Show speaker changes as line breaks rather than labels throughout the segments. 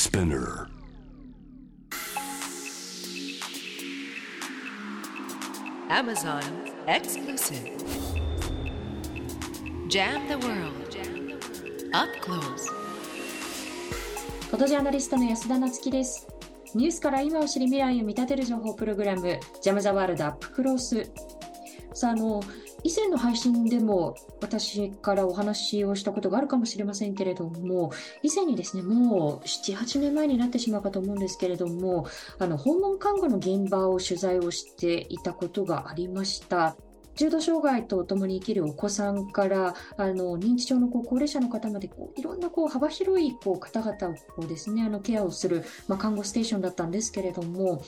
Spinner.
Amazon exclusive. Jam the world. Up close.
フォトジャーナリストの安田なつきです。ニュースから今を知り未来を見立てる情報プログラム、ジャム・ザ・ワールド・アップ・クロース。さあ、あの、以前の配信でも私からお話をしたことがあるかもしれませんけれども、以前にですね、もう7、8年前になってしまうかと思うんですけれども、あの、訪問看護の現場を取材をしていたことがありました。重度障害とともに生きるお子さんからあの認知症のこう高齢者の方までこういろんなこう幅広いこう方々をこうですねあのケアをする、まあ、看護ステーションだったんですけれども、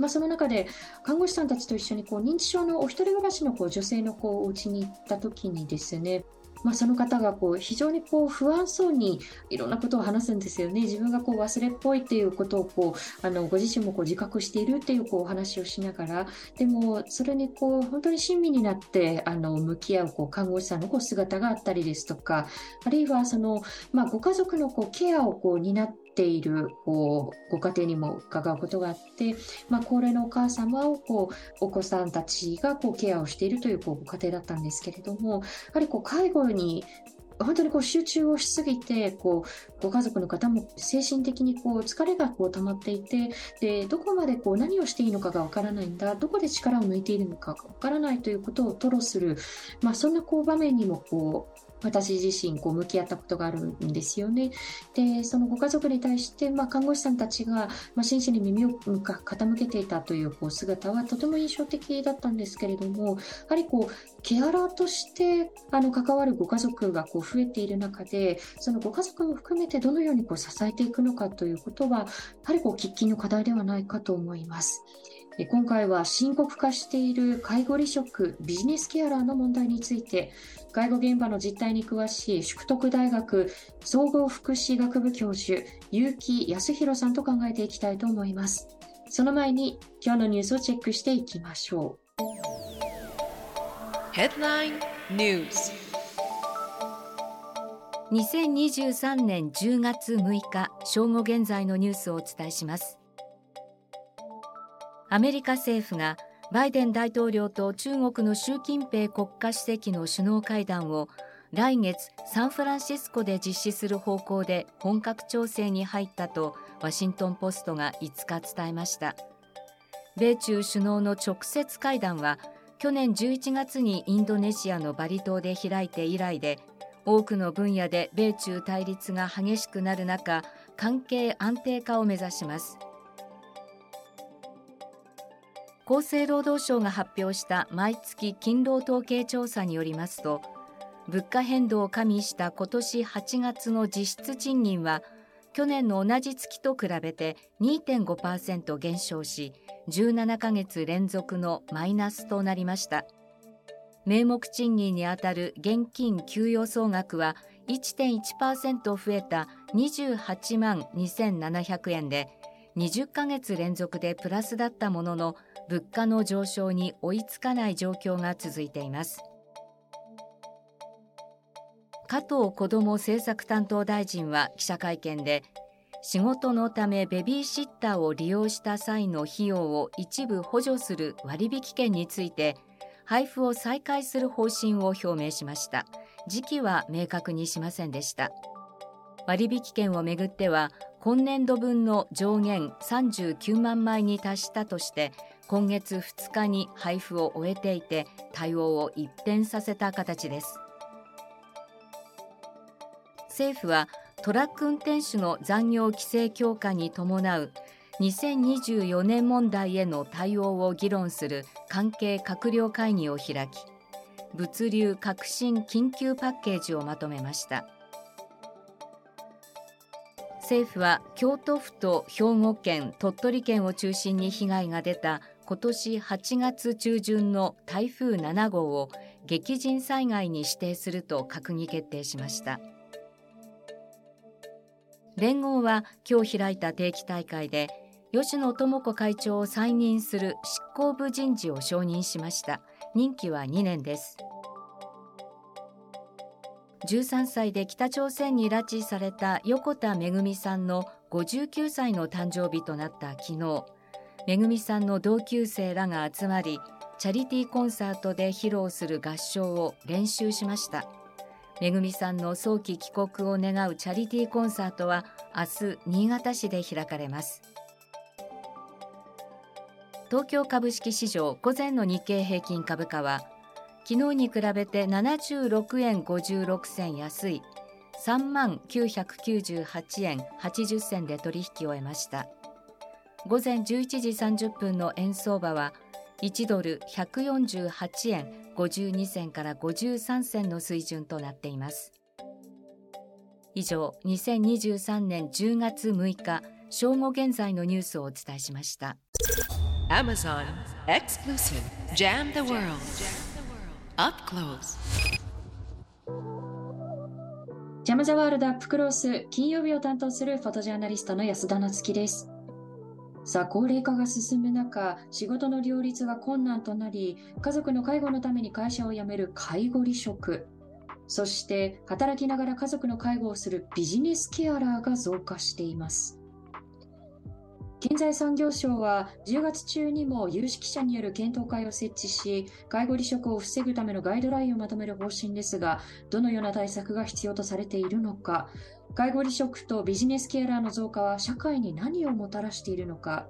まあ、その中で看護師さんたちと一緒にこう認知症のお一人暮らしのこう女性のこうお家に行った時にですねまあ、その方がこう非常にこう不安そうにいろんなことを話すんですよね。自分がこう忘れっぽいっていうことをこうあのご自身もこう自覚しているっていうこうお話をしながら、でもそれにこう本当に親身になってあの向き合うこう看護師さんのこう姿があったりですとか、あるいはその、まあ、ご家族のこうケアをこう担っているこうご家庭にも伺うことがあって、まあ、高齢のお母様をこうお子さんたちがこうケアをしているというこうご家庭だったんですけれども、やはりこう介護に本当にこう集中をしすぎてこうご家族の方も精神的にこう疲れがこう溜まっていてでどこまでこう何をしていいのかがわからないんだどこで力を抜いているのかがわからないということを吐露する、まあ、そんなこう場面にもこう私自身こう向き合ったことがあるんですよね。でそのご家族に対して、まあ、看護師さんたちが、まあ、真摯に耳を傾けていたというこう姿はとても印象的だったんですけれどもやはりこうケアラーとしてあの関わるご家族がこう増えている中でそのご家族も含めてどのようにこう支えていくのかということはやはりこう喫緊の課題ではないかと思います。今回は深刻化している介護離職、ビジネスケアラーの問題について、介護現場の実態に詳しい淑徳大学総合福祉学部教授、結城康弘さんと考えていきたいと思います。その前に今日のニュースをチェックしていきましょう。
Headline News.
2023年10月6日正午現在のニュースをお伝えしますアメリカ政府がバイデン大統領と中国の習近平国家主席の首脳会談を来月サンフランシスコで実施する方向で本格調整に入ったとワシントン・ポストが5日伝えました。米中首脳の直接会談は去年11月にインドネシアのバリ島で開いて以来で多くの分野で米中対立が激しくなる中関係安定化を目指します。厚生労働省が発表した毎月勤労統計調査によりますと物価変動を加味した今年8月の実質賃金は去年の同じ月と比べて2.5%減少し17ヶ月連続のマイナスとなりました。名目賃金にあたる現金給与総額は1.1%増えた28万2700円で20ヶ月連続でプラスだったものの物価の上昇に追いつかない状況が続いています。加藤子ども政策担当大臣は記者会見で仕事のためベビーシッターを利用した際の費用を一部補助する割引券について配布を再開する方針を表明しました。時期は明確にしませんでした。割引券をめぐっては今年度分の上限39万枚に達したとして今月2日に配布を終えていて対応を一変させた形です。政府はトラック運転手の残業規制強化に伴う2024年問題への対応を議論する関係閣僚会議を開き物流革新緊急パッケージをまとめました。政府は京都府と兵庫県鳥取県を中心に被害が出た今年8月中旬の台風7号を激甚災害に指定すると閣議決定しました。連合は今日開いた定期大会で吉野智子会長を再任する執行部人事を承認しました。任期は2年です。13歳で北朝鮮に拉致された横田めぐみさんの59歳の誕生日となった昨日めぐみさんの同級生らが集まりチャリティーコンサートで披露する合唱を練習しました。めぐみさんの早期帰国を願うチャリティーコンサートは明日新潟市で開かれます。東京株式市場午前の日経平均株価は昨日に比べて76円56銭安い3万998円80銭で取引を終えました。午前11時30分の円相場は1ドル148円52銭から53銭の水準となっています。以上2023年10月6日正午現在のニュースをお伝えしました。
Amazon Exclusive. Jam the World. Up Close.
ジャム・ザ・ワールド・アップ・クロース金曜日を担当するフォトジャーナリストの安田なつきですさあ高齢化が進む中仕事の両立が困難となり家族の介護のために会社を辞める介護離職。そして働きながら家族の介護をするビジネスケアラーが増加しています。経済産業省は10月中にも有識者による検討会を設置し、介護離職を防ぐためのガイドラインをまとめる方針ですが、どのような対策が必要とされているのか、介護離職とビジネスケアラーの増加は社会に何をもたらしているのか、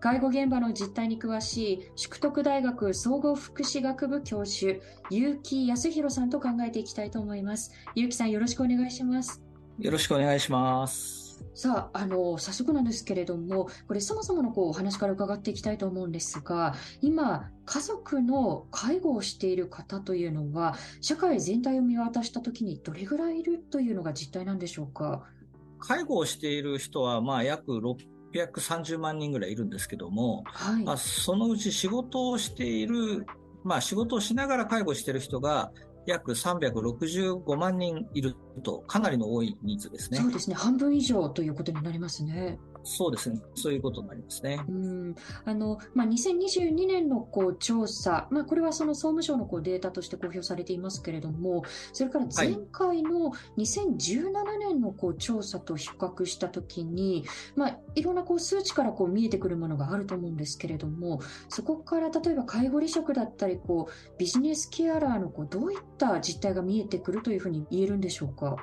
介護現場の実態に詳しい淑徳大学総合福祉学部教授、結城康弘さんと考えていきたいと思います。結城さんよろしくお願いします。
よろしくお願いします。
さあ、あの、早速なんですけれども、これそもそものこうお話から伺っていきたいと思うんですが、今、家族の介護をしている方というのは、社会全体を見渡したときにどれぐらいいるというのが実態なんでしょうか？
介護をしている人は、まあ、約630万人ぐらいいるんですけども、はい、まあ、そのうち仕事をしている、まあ、仕事をしながら介護している人が、約365万人いると、かなりの多い人数ですね。
そうですね。半分以上ということになりますね。
そうですね。そういうことになりますね。
うん。あの、まあ、2022年のこう調査、まあ、これはその総務省のこうデータとして公表されていますけれども、それから前回の2017年のこう調査と比較したときに、まあ、いろんなこう数値からこう見えてくるものがあると思うんですけれども、そこから例えば介護離職だったり、こう、ビジネスケアラーのこうどういった実態が見えてくるというふうに言えるんでしょうか？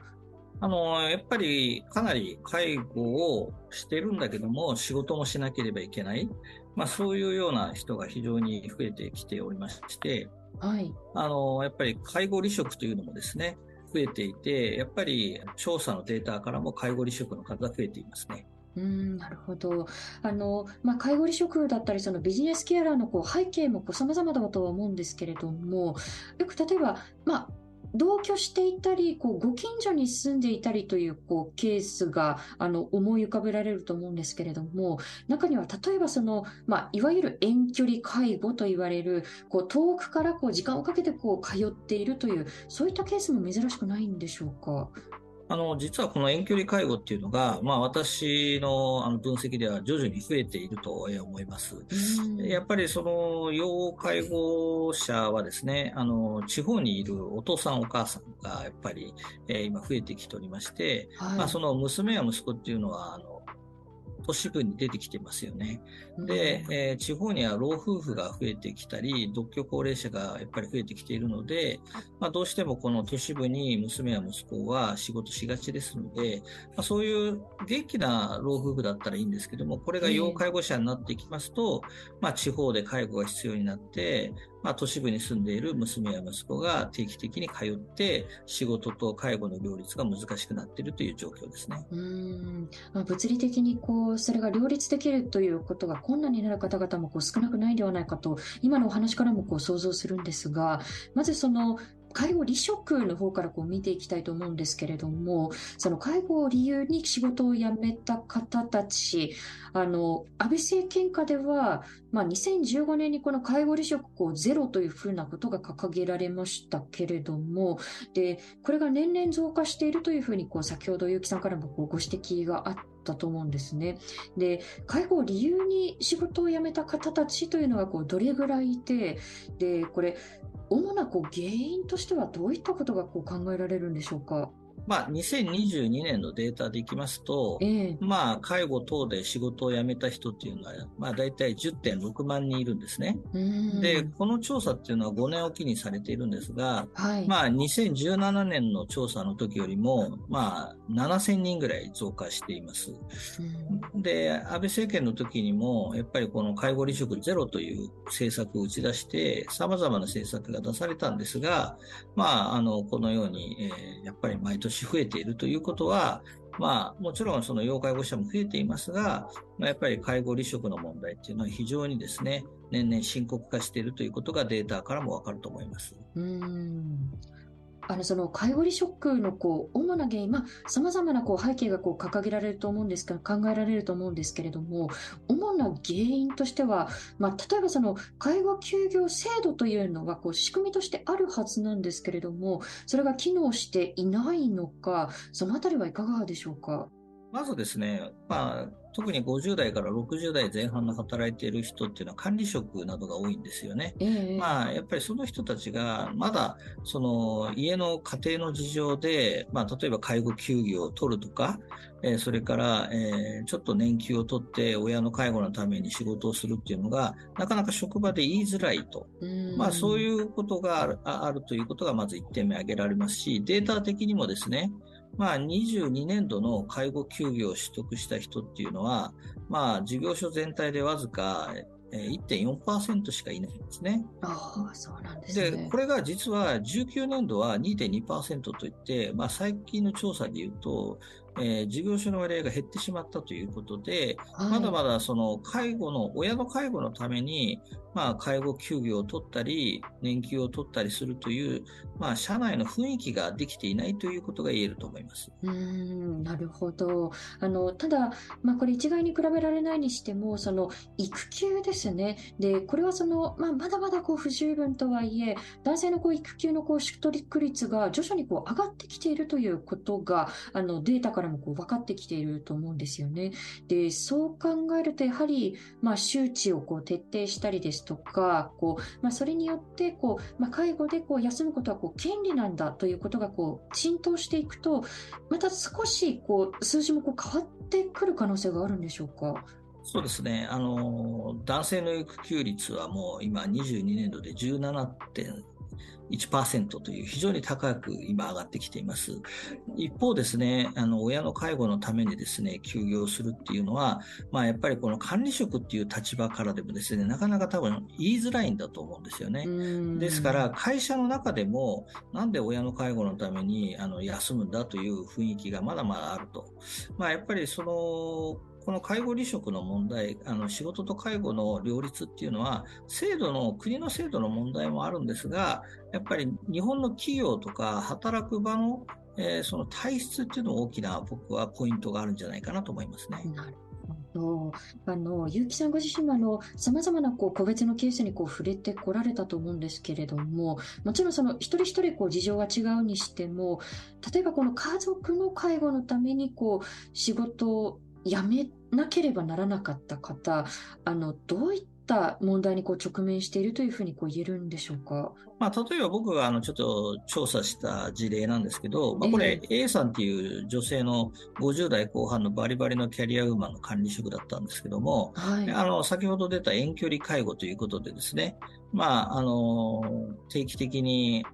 あの、やっぱりかなり介護をしてるんだけども、仕事もしなければいけない。まあそういうような人が非常に増えてきておりまして、
はい。
あの、やっぱり介護離職というのもですね、増えていて、やっぱり調査のデータからも介護離職の数が増えていますね。
うんなるほど。あの、まあ、介護離職だったり、そのビジネスケアラーのこう背景もこう様々だとは思うんですけれども、よく例えば、まあ、同居していたり、こう、ご近所に住んでいたりという、こう、ケースが、あの、思い浮かべられると思うんですけれども、中には、例えばその、まあ、いわゆる遠距離介護と言われる、こう、遠くから、こう、時間をかけて、こう、通っているという、そういったケースも珍しくないんでしょうか？
あの、実はこの遠距離介護っていうのが、まあ私のあの分析では徐々に増えていると思います。やっぱりその要介護者はですね、あの、地方にいるお父さんお母さんがやっぱり、えー、今増えてきておりまして、はい、まあその娘や息子っていうのは、あの、都市部に出てきてますよね。で、えー、地方には老夫婦が増えてきたり、独居高齢者がやっぱり増えてきているので、まあ、どうしてもこの都市部に娘や息子は仕事しがちですので、まあ、そういう元気な老夫婦だったらいいんですけども、これが要介護者になっていきますと、まあ、地方で介護が必要になって、まあ、都市部に住んでいる娘や息子が定期的に通って、仕事と介護の両立が難しくなっているという状況ですね。
うん、まあ、物理的にこうそれが両立できるということが困難になる方々もこう少なくないではないかと、今のお話からもこう想像するんですが、まずその介護離職の方からこう見ていきたいと思うんですけれども、その介護を理由に仕事を辞めた方たち、あの、安倍政権下では、まあ、2015年にこの介護離職をゼロというふうなことが掲げられましたけれども、で、これが年々増加しているというふうに、こう、先ほど結城さんからもご指摘があってたと思うんですね。で、介護を理由に仕事を辞めた方たちというのはこうどれぐらいいて、で、これ、主なこう原因としてはどういったことがこう考えられるんでしょうか？
まあ、2022年のデータでいきますと、
ええ
まあ、介護等で仕事を辞めた人っていうのは、まあ、大体10.6万人いるんですね。
うん
で、この調査っていうのは5年おきにされているんですが、
はい。
まあ、2017年の調査の時よりも、まあ、7000人ぐらい増加しています。
うん
で、安倍政権の時にも、やっぱりこの介護離職ゼロという政策を打ち出して、様々な政策が出されたんですが、まあ、あの、このように、えーやっぱり毎年増えているということは、まあ、もちろんその要介護者も増えていますが、まあ、やっぱり介護離職の問題っていうのは非常にですね、年々深刻化しているということがデータからもわかると思います。
うんあのその介護離職のこう主な原因、まあ、さまざまなこう背景がこう掲げられると思うんですが、考えられると思うんですけれども、主な原因としては、まあ、例えばその介護休業制度というのはこう仕組みとしてあるはずなんですけれども、それが機能していないのか、そのあたりはいかがでしょうか？
まずですね、まあ、特に50代から60代前半の働いている人っていうのは管理職などが多いんですよね。
ええ
まあ、やっぱりその人たちが、まだ、その、家の家庭の事情で、まあ、例えば介護休業を取るとか、えーそれから、えーちょっと年休を取って親の介護のために仕事をするっていうのが、なかなか職場で言いづらいと。
うん
まあ、そういうことがあるああるということがまず1点目挙げられますし、データ的にもですね、まあ、22年度の介護休業を取得した人っていうのは、まあ、事業所全体でわずかえー1.4%しかいないんですね。
ああ、そうなんです
で、
ね。
これが実は19年度は2.2%といって、まあ、最近の調査で言うと、えー事業所の割合が減ってしまったということで、
はい
まだまだその介護の、親の介護のために、まあ、介護休業を取ったり、年休を取ったりするという、まあ、社内の雰囲気ができていないということが言えると思います。
うーん、なるほど。あの、ただ、まあ、これ一概に比べられないにしても、その、育休ですね。で、これはその、まあ、まだまだこう不十分とはいえ、男性のこう育休のこう取得率が徐々にこう上がってきているということが、あの、データからもこう分かってきていると思うんですよね。で、そう考えると、やはり、まあ、周知をこう徹底したりですとか、こう、まあ、それによって、こう、まあ、介護でこう休むことはこう権利なんだということがこう浸透していくと、また少しこう数字もこう変わってくる可能性があるんでしょうか？
そうですね。あの、男性の育休率はもう今22年度で17.3 17.1%という非常に高く今上がってきています。一方ですね、あの、親の介護のためにですね、休業するっていうのは、まあやっぱりこの管理職っていう立場からでもですね、なかなか多分言いづらいんだと思うんですよね。ですから、会社の中でも、なんで親の介護のためにあの休むんだという雰囲気がまだまだあると。まあ、やっぱりその、この介護離職の問題、あの仕事と介護の両立っていうのは、制度の、国の制度の問題もあるんですが、やっぱり日本の企業とか働く場の、えーその体質っていうのも大きな僕はポイントがあるんじゃないかなと思いますね。
なるほど。あの、結城さんご自身もあの、様々なこう個別のケースにこう触れてこられたと思うんですけれども、もちろんその一人一人こう事情が違うにしても、例えばこの家族の介護のためにこう仕事を辞めなければならなかった方、あの、どういった問題にこう直面しているというふうにこう言えるんでしょうか？
まあ、例えば僕があのちょっと調査した事例なんですけど、まあ、これ A さんっていう女性の50代後半のバリバリのキャリアウーマンの管理職だったんですけども、
はい。
あの、先ほど出た遠距離介護ということでですね、まあ、あの、定期的に、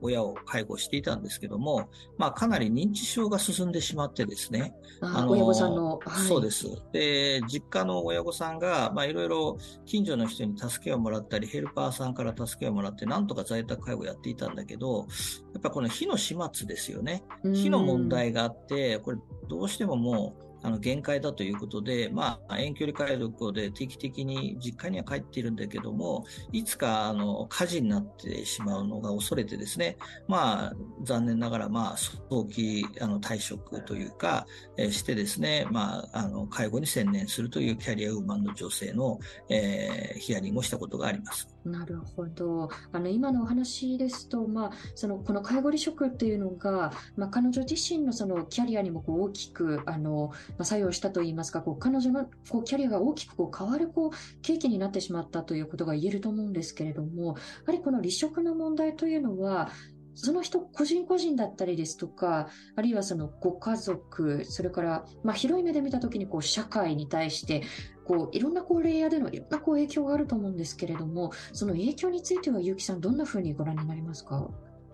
親を介護していたんですけども、まあ、かなり認知症が進んでしまってですね、
あ親御さんの、はい。
そうです。で、実家の親御さんが、まあ、いろいろ近所の人に助けをもらったり、ヘルパーさんから助けをもらって、なんとか在宅介護をやっていたんだけど、やっぱこの火の始末ですよね。
うん
火の問題があって、これどうしてももう、あの限界だということで、まあ、遠距離介護で定期的に実家には帰っているんだけども、いつかあの火事になってしまうのが恐れてですね、まあ、残念ながら、まあ、早期あの退職というか、えーしてですね、まあ、あの介護に専念するというキャリアウーマンの女性の、えーヒアリングをしたことがあります。
なるほど。あの、今のお話ですと、まあ、その、この介護離職っていうのが、まあ、彼女自身のそのキャリアにもこう大きく、あの、まあ、作用したといいますか、こう、彼女のこうキャリアが大きくこう変わる、こう、契機になってしまったということが言えると思うんですけれども、やはりこの離職の問題というのは、その人個人個人だったりですとか、あるいはそのご家族、それから、まあ、広い目で見た時にこう社会に対して、こういろんなこうレイヤーでのいろんなこう影響があると思うんですけれども、その影響については、結城さん、どんなふうにご覧になりますか？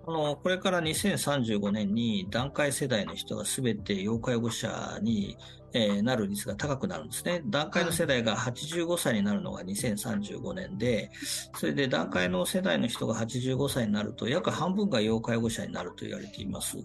あの、これから2035年に段階世代の人が全て要介護者に、えー、なる率が高くなるんですね。段階の世代が85歳になるのが2035年で、それで段階の世代の人が85歳になると約半分が要介護者になると言われています。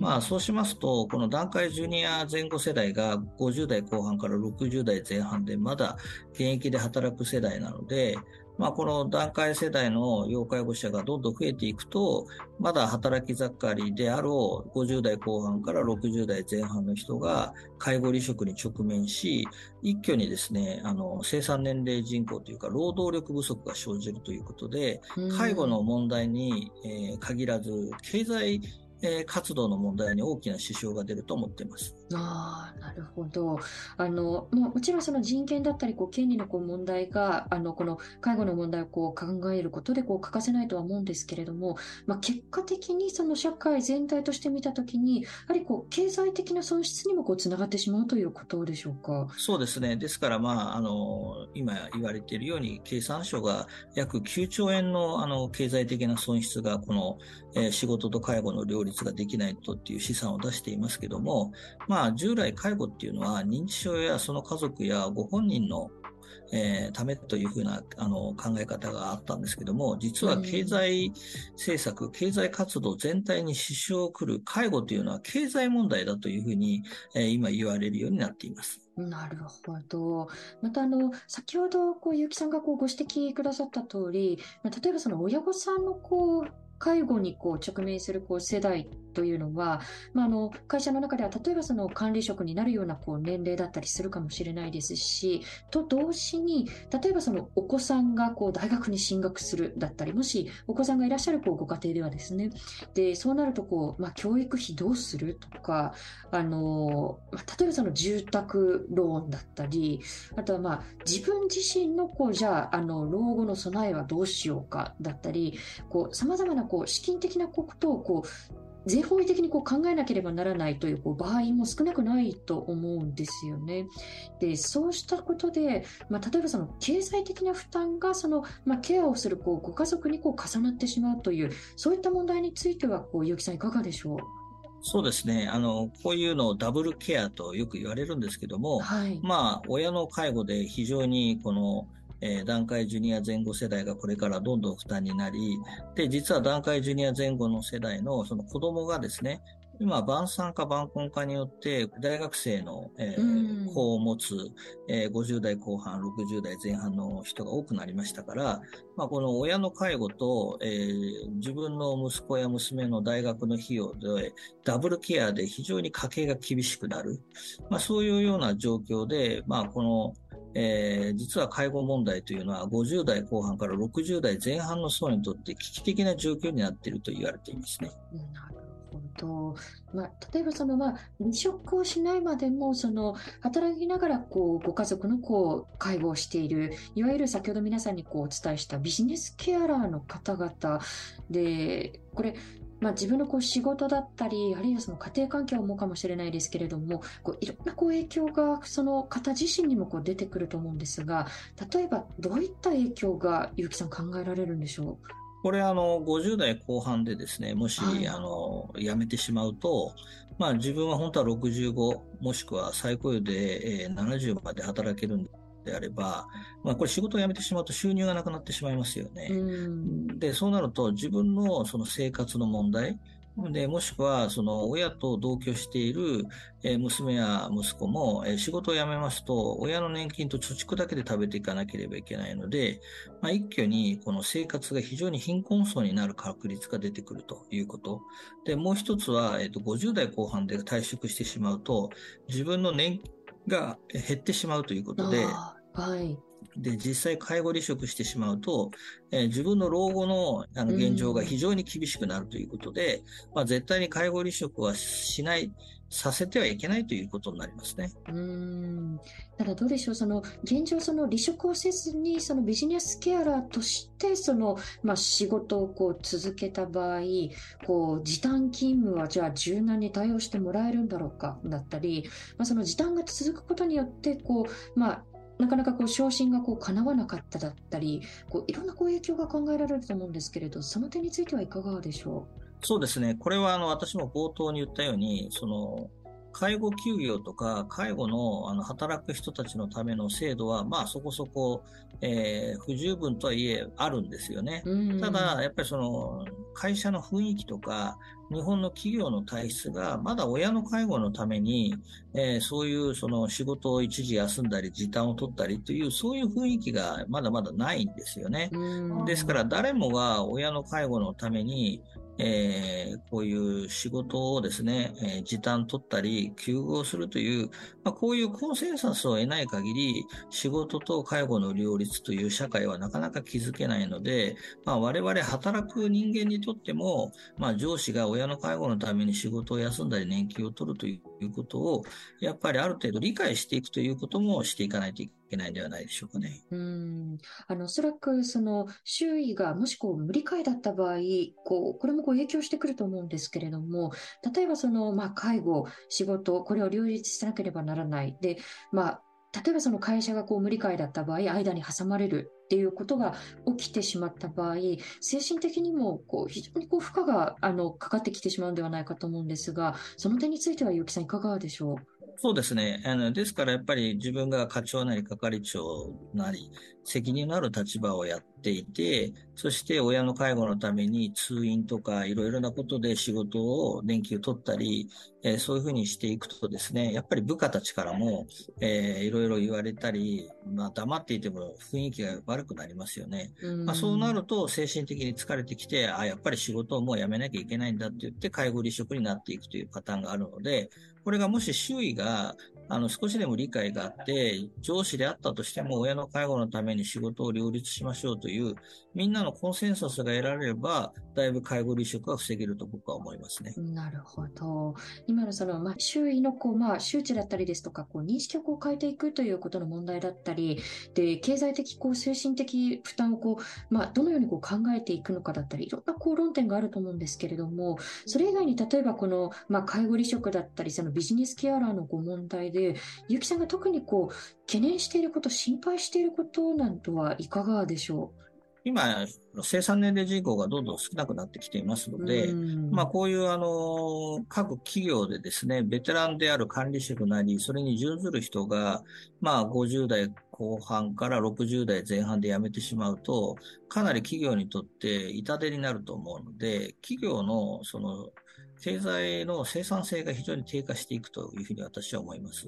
まあそうしますと、この段階ジュニア前後世代が50代後半から60代前半でまだ現役で働く世代なので、まあ、この段階世代の要介護者がどんどん増えていくと、まだ働き盛りであろう50代後半から60代前半の人が介護離職に直面し、一挙にですね、あの、生産年齢人口というか、労働力不足が生じるということで、介護の問題に、えー、限らず、経済えー、活動の問題に大きな支障が出ると思っています。
ああ、なるほど。あの、ももちろんその人権だったり、こう、権利のこう問題が、あの、この介護の問題をこう考えることで、こう、欠かせないとは思うんですけれども、まあ、結果的にその社会全体として見たときに、やはりこう、経済的な損失にもこう、つながってしまうということでしょうか？
そうですね。ですから、まあ、あの、今言われているように、経産省が約9兆円の、あの、経済的な損失が、この、えー、仕事と介護の両立ができないとっていう試算を出していますけども、まあ、従来介護っていうのは認知症やその家族やご本人のえー、ためというふうなあの考え方があったんですけども、実は経済政策、経済活動全体に支障をくる介護というのは経済問題だというふうに、えー、今言われるようになっています。
なるほど。また、あの、先ほど、こう、結城さんがこうご指摘くださった通り、例えばその親御さんのこう、介護にこう直面するこう世代というのは、まあ、あの会社の中では例えばその管理職になるようなこう年齢だったりするかもしれないですし、と同時に、例えばそのお子さんがこう大学に進学するだったり、もしお子さんがいらっしゃるこうご家庭ではですね、でそうなるとこう、まあ、教育費どうするとか、あのまあ、例えばその住宅ローンだったり、あとはまあ自分自身のこうじゃああの老後の備えはどうしようかだったり、こう様々なこう資金的なことをこう全方位的にこう考えなければならないというこう場合も少なくないと思うんですよね。で、そうしたことで、まあ、例えばその経済的な負担がその、まあ、ケアをするこうご家族にこう重なってしまうという、そういった問題については、こう、結城さんいかがでしょう？
そうですね。あの、こういうのをダブルケアとよく言われるんですけども、はい、まあ、親の介護で非常にこの、えー、段階ジュニア前後世代がこれからどんどん負担になり、で、実は段階ジュニア前後の世代のその子供がですね、今、晩産か晩婚化によって、大学生の、えー、子を持つ、えー、50代後半、60代前半の人が多くなりましたから、まあ、この親の介護と、えー、自分の息子や娘の大学の費用で、ダブルケアで非常に家計が厳しくなる。まあ、そういうような状況で、まあ、この、えー、実は介護問題というのは50代後半から60代前半の層にとって危機的な状況になっていると言われていますね。
なるほど。まあ、例えばその、まあ、離職をしないまでも、その、働きながら、こう、ご家族の、こう、介護をしている、いわゆる先ほど皆さんにこう、お伝えしたビジネスケアラーの方々で、これ、まあ、自分のこう仕事だったり、あるいはその家庭環境もかもしれないですけれども、こういろんなこう影響がその方自身にもこう出てくると思うんですが、例えばどういった影響が結城さん考えられるんでしょう？
これあの、50代後半でですね、もし、はい、あの、辞めてしまうと、まあ自分は本当は65、もしくは再雇用で、えー、70まで働けるんであれば、まあ、これ仕事を辞めてしまうと収入がなくなってしまいますよね。で、そうなると自分のその生活の問題、で、もしくは、その、親と同居している、え娘や息子も、え仕事を辞めますと、親の年金と貯蓄だけで食べていかなければいけないので、まあ、一挙に、この生活が非常に貧困層になる確率が出てくるということ。で、もう一つは、えっ、と、50代後半で退職してしまうと、自分の年が減ってしまうということで、
はい。
で、実際介護離職してしまうと、えー、自分の老後のあの現状が非常に厳しくなるということで、まあ、絶対に介護離職はしない、させてはいけないということになりますね。
うんただどうでしょう、その現状、その離職をせずに、そのビジネスケアラーとして、そのまあ、仕事をこう続けた場合、こう時短勤務はじゃあ柔軟に対応してもらえるんだろうかだったり、まあ、その時短が続くことによって、こうまあ、なかなかこう昇進がこう叶わなかっただったり、こういろんなこう影響が考えられると思うんですけれど、その点についてはいかがでしょ
う？そうですね。これはあの私も冒頭に言ったように、その介護休業とか介護のあの働く人たちのための制度は、まあそこそこ、えー、不十分とはいえあるんですよね。ただ、やっぱりその会社の雰囲気とか、日本の企業の体質がまだ親の介護のために、えー、そういうその仕事を一時休んだり時短を取ったりというそういう雰囲気がまだまだないんですよね。ですから誰もが親の介護のためにえー、こういう仕事をですね、えー、時短取ったり、休業するという、まあ、こういうコンセンサスを得ない限り、仕事と介護の両立という社会はなかなか築けないので、まあ、我々働く人間にとっても、まあ、上司が親の介護のために仕事を休んだり年金を取るということを、やっぱりある程度理解していくということもしていかないといけないんではないでしょうかね。
うんあのおそらくその周囲がもしこう無理解だった場合こうこれもこう影響してくると思うんですけれども例えばその、まあ、介護仕事これを両立しなければならないで、まあ、例えばその会社がこう無理解だった場合間に挟まれるっていうことが起きてしまった場合精神的にもこう非常にこう負荷があのかかってきてしまうんではないかと思うんですがその点については結城さんいかがでしょう？
そうですね。あの、ですからやっぱり自分が課長なり係長なり、責任のある立場をやっていて、そして親の介護のために通院とかいろいろなことで仕事を年金を取ったり、えー、そういうふうにしていくとですね、やっぱり部下たちからも、えー、いろいろ言われたり、まあ黙っていても雰囲気が悪くなりますよね。まあそうなると精神的に疲れてきて、あ、やっぱり仕事をもう辞めなきゃいけないんだって言って介護離職になっていくというパターンがあるので、これがもし周囲があの、少しでも理解があって、上司であったとしても、親の介護のために仕事を両立しましょうという、みんなのコンセンサスが得られれば、だいぶ介護離職は防げると僕は思いますね。
なるほど。今のその、まあ、周囲のこう、まあ、周知だったりですとか、こう、認識をこう変えていくということの問題だったり、で、経済的、こう、精神的負担をこう、まあ、どのようにこう考えていくのかだったり、いろんなこう論点があると思うんですけれども、それ以外に例えばこの、まあ、介護離職だったり、そのビジネスケアラーのご問題で、ゆきさんが特にこう懸念していること、心配していることなどはいかがでしょう？
今、生産年齢人口がどんどん少なくなってきていますので、まあ、こういうあの各企業でですね、ベテランである管理職なり、それに準ずる人が、まあ、50代後半から60代前半で辞めてしまうと、かなり企業にとって痛手になると思うので、企業のその経済の生産性が非常に低下していくというふうに私は思います。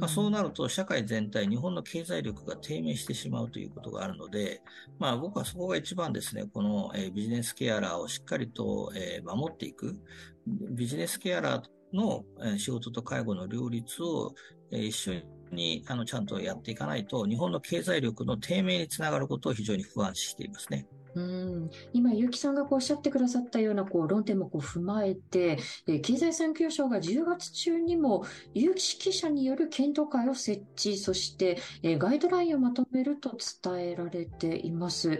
まあ、そうなると、社会全体、日本の経済力が低迷してしまうということがあるので、まあ、僕はそこが一番ですね、この、えー、ビジネスケアラーをしっかりと、えー、守っていく。ビジネスケアラーの、えー、仕事と介護の両立を、えー、一緒にあのちゃんとやっていかないと、日本の経済力の低迷につながることを非常に不安視していますね。
うん今、結城さんがこうおっしゃってくださったようなこう論点もこう踏まえて、経済産業省が10月中にも有識者による検討会を設置、そしてガイドラインをまとめると伝えられています。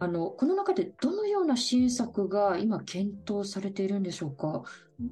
あのこの中でどのような支援策が今、検討されているんでしょうか？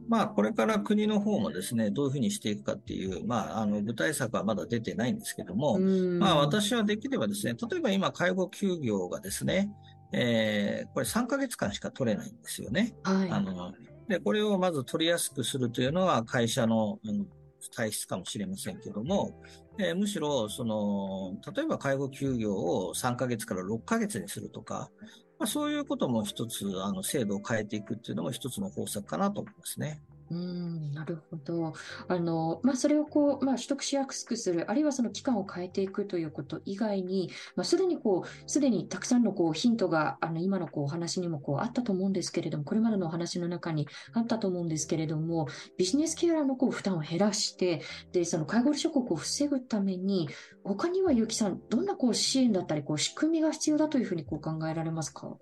まあ、これから国の方もですね、どういうふうにしていくかっていう、まあ、あの、具体策はまだ出てないんですけども、まあ、私はできればですね、例えば今、介護休業がですね、えー、これ3ヶ月間しか取れないんですよね。
はい。
あの、で、これをまず取りやすくするというのは会社の、うん、体質かもしれませんけども、えー、むしろ、その、例えば介護休業を3ヶ月から6ヶ月にするとか、まあ、そういうことも一つ、あの、制度を変えていくっていうのも一つの方策かなと思いますね。
うんなるほど。あの、まあ、それをこう、まあ、取得しやすくする、あるいはその期間を変えていくということ以外に、まあ、すでにこう、すでにたくさんのこうヒントが、あの、今のこうお話にもこうあったと思うんですけれども、これまでのお話の中にあったと思うんですけれども、ビジネスケアラーのこう負担を減らして、で、その介護離職を防ぐために、他には結城さん、どんなこう支援だったり、こう仕組みが必要だというふうにこう考えられますか？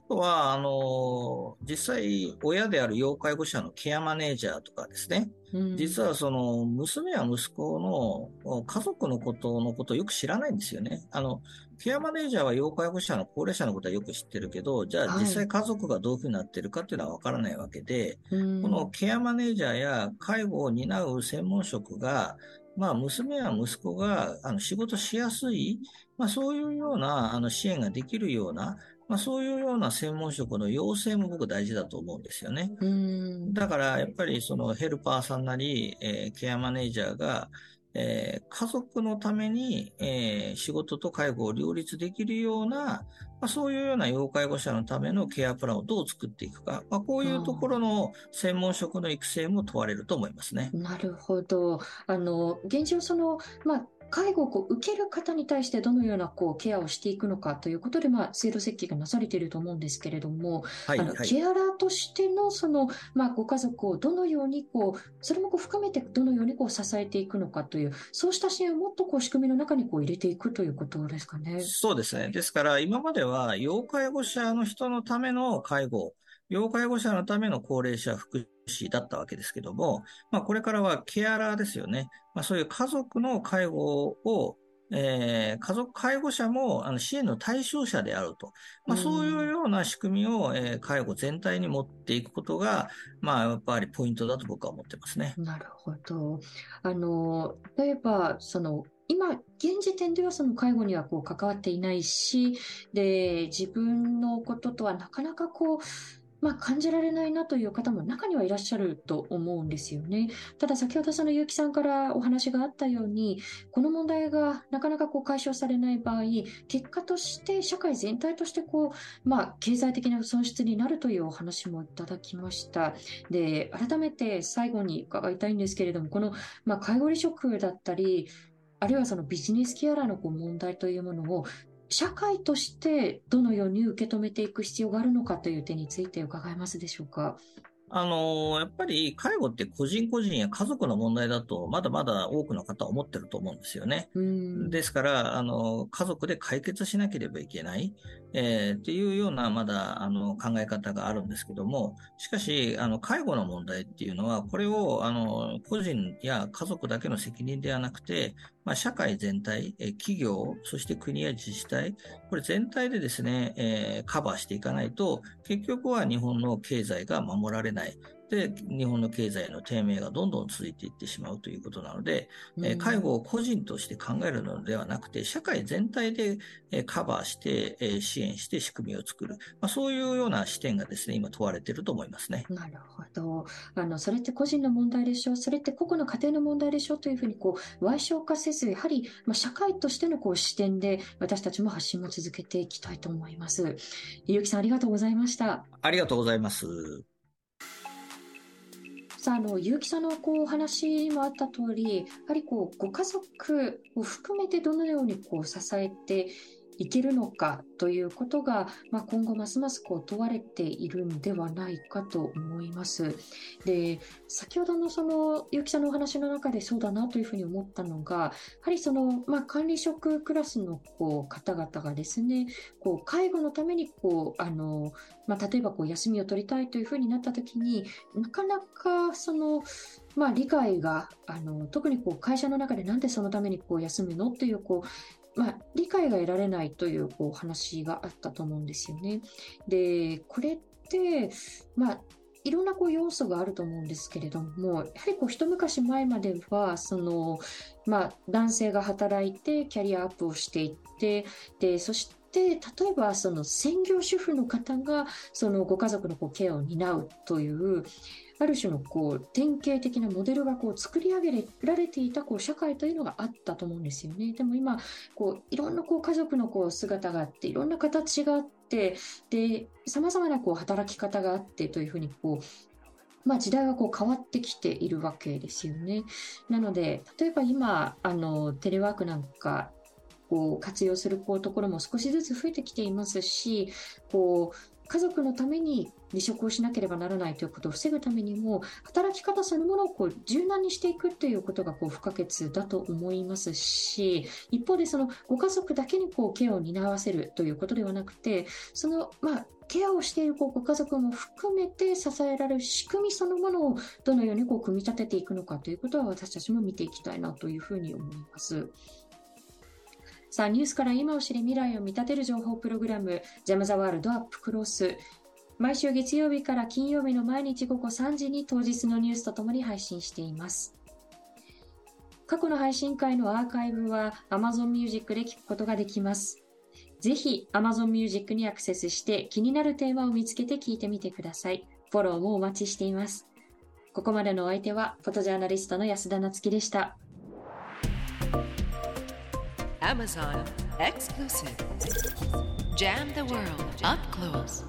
あとは、あの、実際、親である要介護者のケアマネージャーとかですね、うん、実はその、娘や息子の家族のことのことをよく知らないんですよね。あの、ケアマネージャーは要介護者の高齢者のことはよく知ってるけど、じゃあ実際家族がどういうふうになってるかっていうのはわからないわけで、はい、このケアマネージャーや介護を担う専門職が、まあ、娘や息子があの仕事しやすい、まあ、そういうようなあの支援ができるような、まあ、そういうような専門職の養成も僕大事だと思うんですよね。だからやっぱりそのヘルパーさんなり、えー、ケアマネージャーが、えー、家族のために、えー、仕事と介護を両立できるような、まあ、そういうような要介護者のためのケアプランをどう作っていくか、まあ、こういうところの専門職の育成も問われると思いますね。
なるほど。あの、現状その、まあ、介護を受ける方に対してどのようなこうケアをしていくのかということで、まあ、制度設計がなされていると思うんですけれども、はい、あの、はい、ケアラーとしてのその、まあ、ご家族をどのようにこう、それもこう含めてどのようにこう支えていくのかという、そうした支援をもっとこう仕組みの中にこう入れていくということですかね。
そうですね。ですから、今までは要介護者の人のための介護、要介護者のための高齢者福祉だったわけですけども、まあ、これからはケアラーですよね。まあ、そういう家族の介護をえー、家族介護者もあの支援の対象者であると。まあ、そういうような仕組みを、えー、介護全体に持っていくことが、まあ、やっぱりポイントだと僕は思ってますね。
なるほど。あの、例えば、その、今、現時点ではその介護にはこう関わっていないし、で、自分のこととはなかなかこう、まあ、感じられないなという方も中にはいらっしゃると思うんですよね。ただ先ほどその結城さんからお話があったように、この問題がなかなかこう解消されない場合、結果として社会全体としてこう、まあ、経済的な損失になるというお話もいただきました。で、改めて最後に伺いたいんですけれども、この、まあ、介護離職だったり、あるいはそのビジネスケアラーのこう問題というものを社会としてどのように受け止めていく必要があるのかという点について伺えますでしょうか？
あの、やっぱり介護って個人個人や家族の問題だと、まだまだ多くの方は思ってると思うんですよね。ですから、あの、家族で解決しなければいけない。えー、っていうようなまだあの考え方があるんですけども、しかし、あの介護の問題っていうのは、これをあの個人や家族だけの責任ではなくて、まあ、社会全体、え企業、そして国や自治体、これ全体でですね、えー、カバーしていかないと、結局は日本の経済が守られない。で、日本の経済の低迷がどんどん続いていってしまうということなので、うん、介護を個人として考えるのではなくて、社会全体でカバーして支援して仕組みを作る、まあ、そういうような視点がですね、今問われていると思いますね。
なるほど。あの、それって個人の問題でしょ？う、それって個々の家庭の問題でしょ？うというふうに、こう、歪償化せず、やはり、まあ、社会としてのこう視点で、私たちも発信を続けていきたいと思います。ゆうきさん、ありがとうございました。
ありがとうございます。
さあ、あの、結城さんのこうお話もあった通り、やはりこう、ご家族を含めてどのようにこう支えていけるのかということが、まあ、今後ますますこう問われているんではないかと思います。で、先ほどのその結城さんのお話の中でそうだなというふうに思ったのが、やはりその、まあ、管理職クラスのこう方々がですね、こう介護のためにこう、あの、まあ、例えばこう休みを取りたいというふうになったときに、なかなかその、まあ、理解があの特にこう会社の中でなんでそのためにこう休むのっていうこうまあ、理解が得られないというこう話があったと思うんですよね。で、これって、まあ、いろんなこう要素があると思うんですけれども、やはりこう一昔前までは、その、まあ、男性が働いてキャリアアップをしていって、で、そして、例えばその専業主婦の方がそのご家族のこうケアを担うという、ある種のこう典型的なモデルがこう作り上げられていたこう社会というのがあったと思うんですよね。でも今、こういろんなこう家族のこう姿があって、いろんな形があって、で、様々なこう働き方があってというふうにこう、まあ、時代はこう変わってきているわけですよね。なので、例えば今、あのテレワークなんかこう活用するこうところも少しずつ増えてきていますし、こう家族のために離職をしなければならないということを防ぐためにも、働き方そのものをこう柔軟にしていくということがこう不可欠だと思いますし、一方でそのご家族だけにこうケアを担わせるということではなくて、その、まあ、ケアをしているご家族も含めて支えられる仕組みそのものをどのようにこう組み立てていくのかということは私たちも見ていきたいなというふうに思います。さあ、ニュースから今を知り未来を見立てる情報プログラム、ジャム・ザ・ワールド・アップ・クロス。毎週月曜日から金曜日の毎日午後3時に当日のニュースとともに配信しています。過去の配信会のアーカイブは Amazon Music で聞くことができます。ぜひ Amazon Music にアクセスして気になるテーマを見つけて聞いてみてください。フォローもお待ちしています。ここまでのお相手はフォトジャーナリストの安田なつきでした。
Amazon exclusive. Jam the world up close.